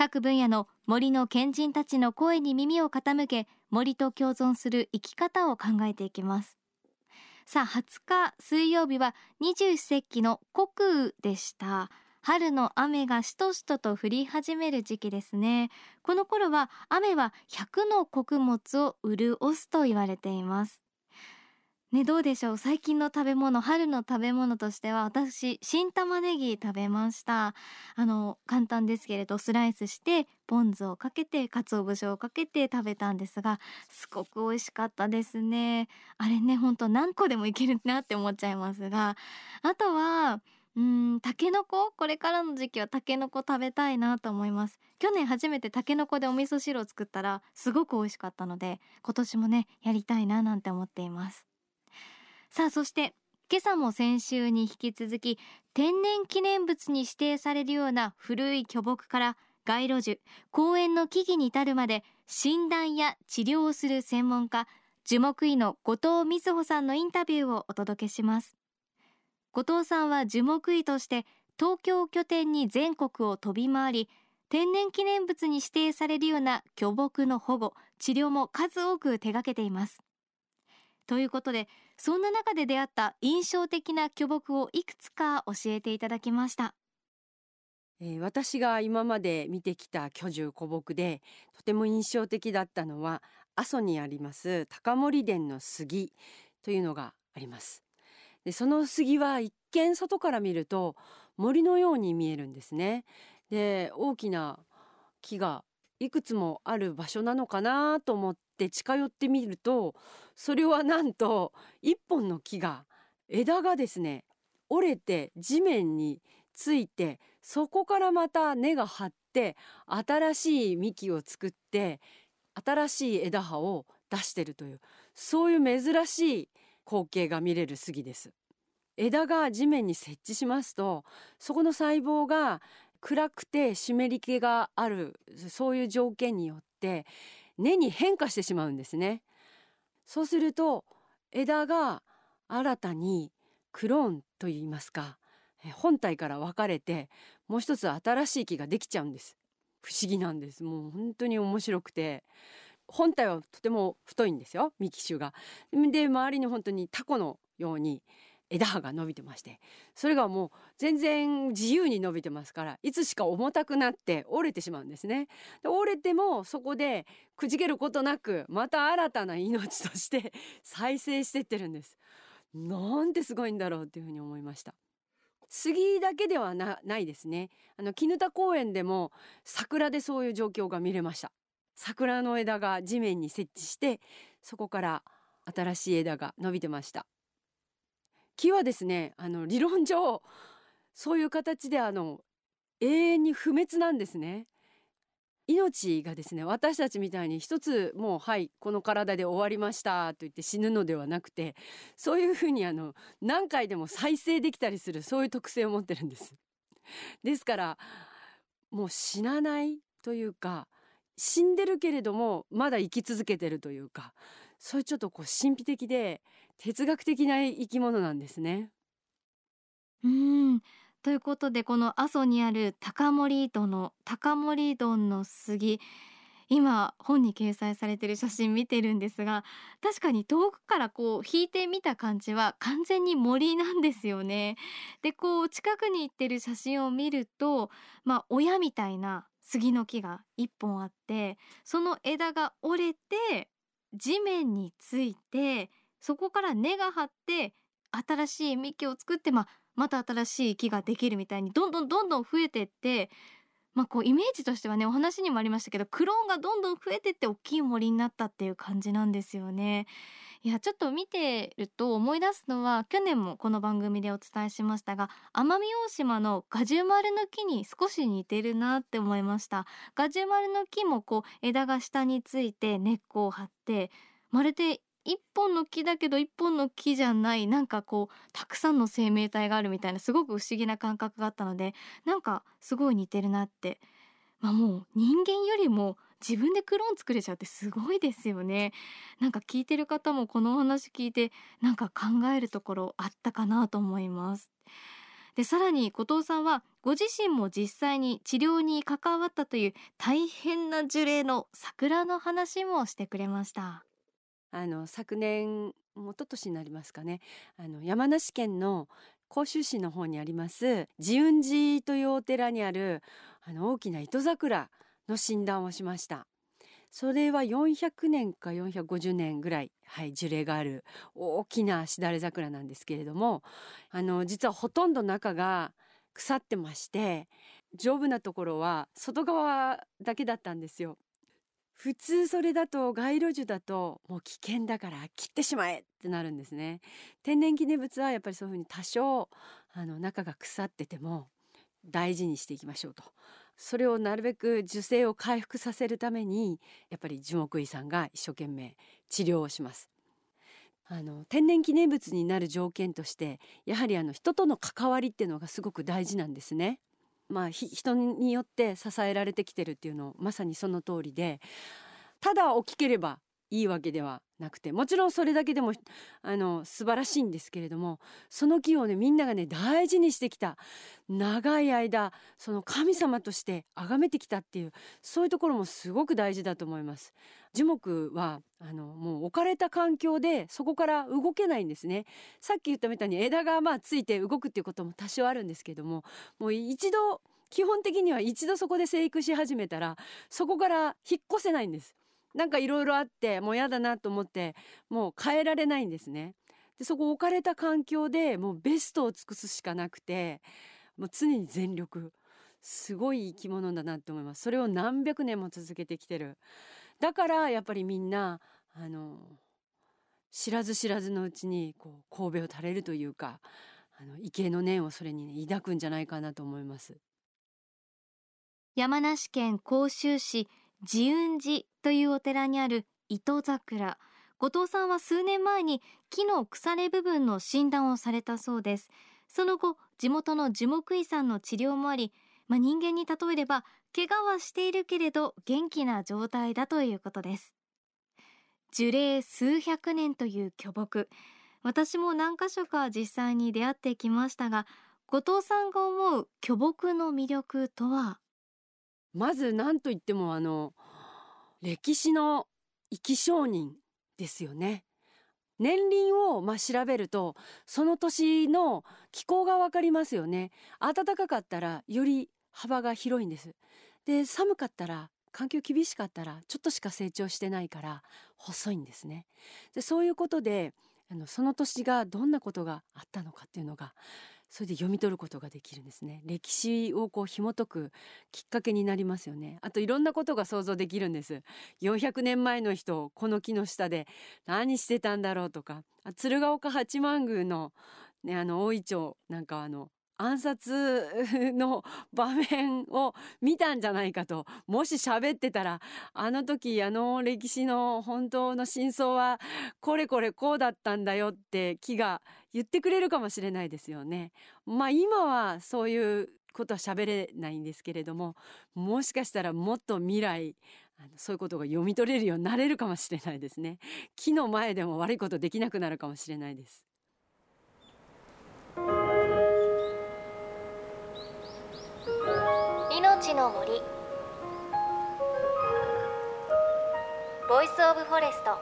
各分野の森の賢人たちの声に耳を傾け森と共存する生き方を考えていきます。さあ20日水曜日は二十四節気の国雨でした。春の雨がしとしとと降り始める時期ですね。この頃は雨は100の穀物を潤すと言われています。ねどうでしょう？最近の食べ物春の食べ物としては私新玉ねぎ食べました。あの簡単ですけれどスライスしてポン酢をかけて鰹節をかけて食べたんですがすごく美味しかったですね。あれねほんと何個でもいけるなって思っちゃいますがあとはうんタケノコ？これからの時期はタケノコ食べたいなと思います。去年初めてタケノコでお味噌汁を作ったらすごく美味しかったので今年もねやりたいななんて思っています。さあそして今朝も先週に引き続き天然記念物に指定されるような古い巨木から街路樹公園の木々に至るまで診断や治療をする専門家樹木医の後藤瑞穂さんのインタビューをお届けします。後藤さんは樹木医として東京拠点に全国を飛び回り天然記念物に指定されるような巨木の保護治療も数多く手掛けています。ということでそんな中で出会った印象的な巨木をいくつか教えていただきました。えー、私が今まで見てきた巨樹古木でとても印象的だったのは阿蘇にあります高森殿の杉というのがあります。でその杉は一見外から見ると森のように見えるんですね。で大きな木がいくつもある場所なのかなと思って近寄ってみるとそれはなんと一本の木が枝がですね折れて地面についてそこからまた根が張って新しい幹を作って新しい枝葉を出してるというそういう珍しい光景が見れる杉です。枝が地面に設置しますとそこの細胞が暗くて湿り気があるそういう条件によって根に変化してしまうんですね。そうすると枝が新たにクローンといいますか本体から分かれてもう一つ新しい木ができちゃうんです。不思議なんです。もう本当に面白くて。本体はとても太いんですよ幹種が。で周りに本当にタコのように枝葉が伸びてましてそれがもう全然自由に伸びてますからいつしか重たくなって折れてしまうんですね。で折れてもそこでくじけることなくまた新たな命として 再生してってるんです。なんてすごいんだろうっていうふうに思いました。杉だけではないですね。あの絹田公園でも桜でそういう状況が見れました。桜の枝が地面に設置してそこから新しい枝が伸びてました。木はですねあの理論上そういう形であの永遠に不滅なんですね。命がですね私たちみたいに一つもうはいこの体で終わりましたと言って死ぬのではなくてそういうふうにあの何回でも再生できたりするそういう特性を持ってるんです。ですからもう死なないというか死んでるけれどもまだ生き続けてるというかそういうちょっとこう神秘的で哲学的な生き物なんですね。うんということでこの阿蘇にある高森戸の高森戸の杉今本に掲載されてる写真見てるんですが確かに遠くからこう引いてみた感じは完全に森なんですよね。でこう近くに行ってる写真を見るとまあ親みたいな杉の木が一本あってその枝が折れて地面についてそこから根が張って新しい幹を作って、まあ、また新しい木ができるみたいにどんどんどんどん増えてってまあこうイメージとしてはねお話にもありましたけどクローンがどんどん増えてって大きい森になったっていう感じなんですよね。いやちょっと見てると思い出すのは去年もこの番組でお伝えしましたが奄美大島のガジュマルの木に少し似てるなって思いました。ガジュマルの木もこう枝が下について根っこを張ってまるで一本の木だけど一本の木じゃないなんかこうたくさんの生命体があるみたいなすごく不思議な感覚があったのでなんかすごい似てるなって。まあもう人間よりも自分でクローン作れちゃうってすごいですよね。なんか聞いてる方もこのお話聞いてなんか考えるところあったかなと思います。でさらに後藤さんはご自身も実際に治療に関わったという大変な樹齢の桜の話もしてくれました。あの昨年一昨年になりますかねあの山梨県の甲州市の方にあります慈雲寺というお寺にあるあの大きな糸桜の診断をしました。それは400年か450年ぐらい、はい、樹齢がある大きなしだれ桜なんですけれどもあの実はほとんど中が腐ってまして丈夫なところは外側だけだったんですよ。普通それだと街路樹だともう危険だから切ってしまえってなるんですね。天然記念物はやっぱりそういうふうに多少あの中が腐ってても大事にしていきましょうと。それをなるべく樹勢を回復させるためにやっぱり樹木医さんが一生懸命治療をします。あの天然記念物になる条件としてやはりあの人との関わりっていうのがすごく大事なんですね。まあ、人によって支えられてきてるっていうのまさにその通りでただ大きければいいわけではなくてもちろんそれだけでもあの素晴らしいんですけれどもその木をねみんながね大事にしてきた長い間その神様として崇めてきたっていうそういうところもすごく大事だと思います。樹木はあのもう置かれた環境でそこから動けないんですね。さっき言ったみたいに枝がまあついて動くっていうことも多少あるんですけどももう一度基本的には一度そこで生育し始めたらそこから引っ越せないんです。なんかいろいろあってもう嫌だなと思ってもう変えられないんですね。でそこ置かれた環境でもうベストを尽くすしかなくてもう常に全力。すごい生き物だなって思います。それを何百年も続けてきてる。だからやっぱりみんなあの知らず知らずのうちにこう神戸を垂れるというかあの畏敬の念をそれに、ね、抱くんじゃないかなと思います。山梨県甲州市慈雲寺というお寺にある糸桜。後藤さんは数年前に木の腐れ部分の診断をされたそうです。その後地元の樹木医さんの治療もあり、まあ、人間に例えれば怪我はしているけれど元気な状態だということです樹齢数百年という巨木私も何箇所か実際に出会ってきましたが後藤さんが思う巨木の魅力とは？まず何と言ってもあの歴史の生き証人ですよね。年輪をまあ調べるとその年の気候がわかりますよね。暖かかったらより幅が広いんです。で寒かったら環境厳しかったらちょっとしか成長してないから細いんですね。でそういうことであのその年がどんなことがあったのかっていうのがそれで読み取ることができるんですね歴史をこう紐解くきっかけになりますよねあといろんなことが想像できるんです400年前の人この木の下で何してたんだろうとか鶴岡八幡宮のねあの大イチョウなんかあの暗殺の場面を見たんじゃないかともし喋ってたらあの時あの歴史の本当の真相はこれこれこうだったんだよって木が言ってくれるかもしれないですよね。まあ今はそういうことは喋れないんですけれどももしかしたらもっと未来あのそういうことが読み取れるようになれるかもしれないですね。木の前でも悪いことできなくなるかもしれないです。の森。 Voice of Forest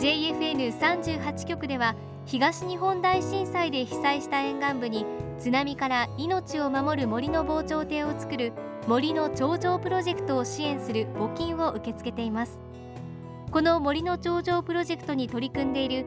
JFN38 局では東日本大震災で被災した沿岸部に津波から命を守る森の防潮堤を作る森の頂上プロジェクトを支援する募金を受け付けています。この森の頂上プロジェクトに取り組んでいる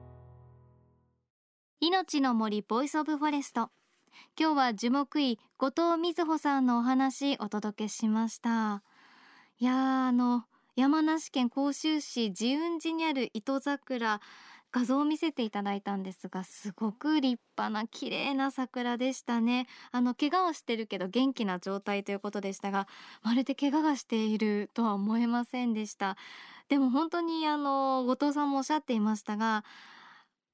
命の森 Voice of Forest。今日は樹木医後藤瑞穂さんのお話お届けしました。いやあの山梨県甲州市自雲寺にある糸桜画像を見せていただいたんですがすごく立派な綺麗な桜でしたね。あの怪我はしてるけど元気な状態ということでしたがまるで怪我がしているとは思えませんでした。でも本当にあの後藤さんもおっしゃっていましたが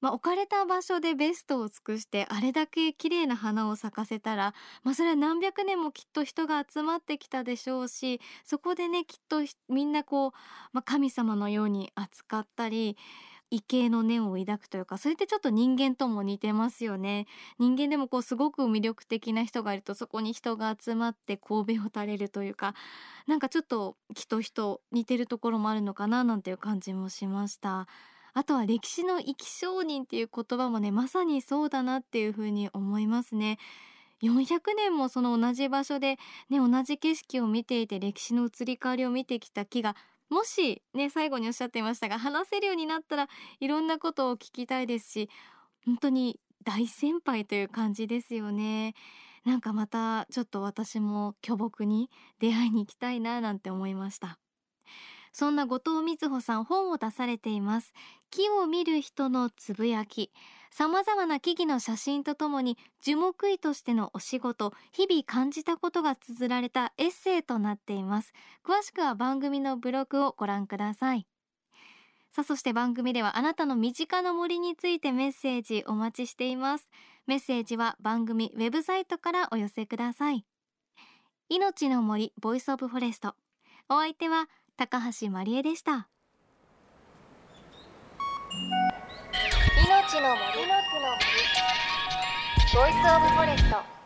まあ、置かれた場所でベストを尽くしてあれだけ綺麗な花を咲かせたら、まあ、それは何百年もきっと人が集まってきたでしょうしそこでねきっとみんなこう、まあ、神様のように扱ったり畏敬の念を抱くというかそれってちょっと人間とも似てますよね。人間でもこうすごく魅力的な人がいるとそこに人が集まって神戸を垂れるというかなんかちょっと人人似てるところもあるのかななんていう感じもしました。あとは歴史の生き証人っていう言葉もねまさにそうだなっていうふうに思いますね。400年もその同じ場所でね同じ景色を見ていて歴史の移り変わりを見てきた木がもしね最後におっしゃっていましたが話せるようになったらいろんなことを聞きたいですし本当に大先輩という感じですよね。なんかまたちょっと私も巨木に出会いに行きたいななんて思いました。そんな後藤瑞穂さん本を出されています。木を見る人のつぶやき。様々な木々の写真とともに樹木医としてのお仕事日々感じたことが綴られたエッセイとなっています。詳しくは番組のブログをご覧ください。さあそして番組ではあなたの身近な森についてメッセージお待ちしています。メッセージは番組ウェブサイトからお寄せください。命の森 Voice of Forest。お相手は高橋万里恵でした。命の森。の木の森。ボイスオブフォレスト。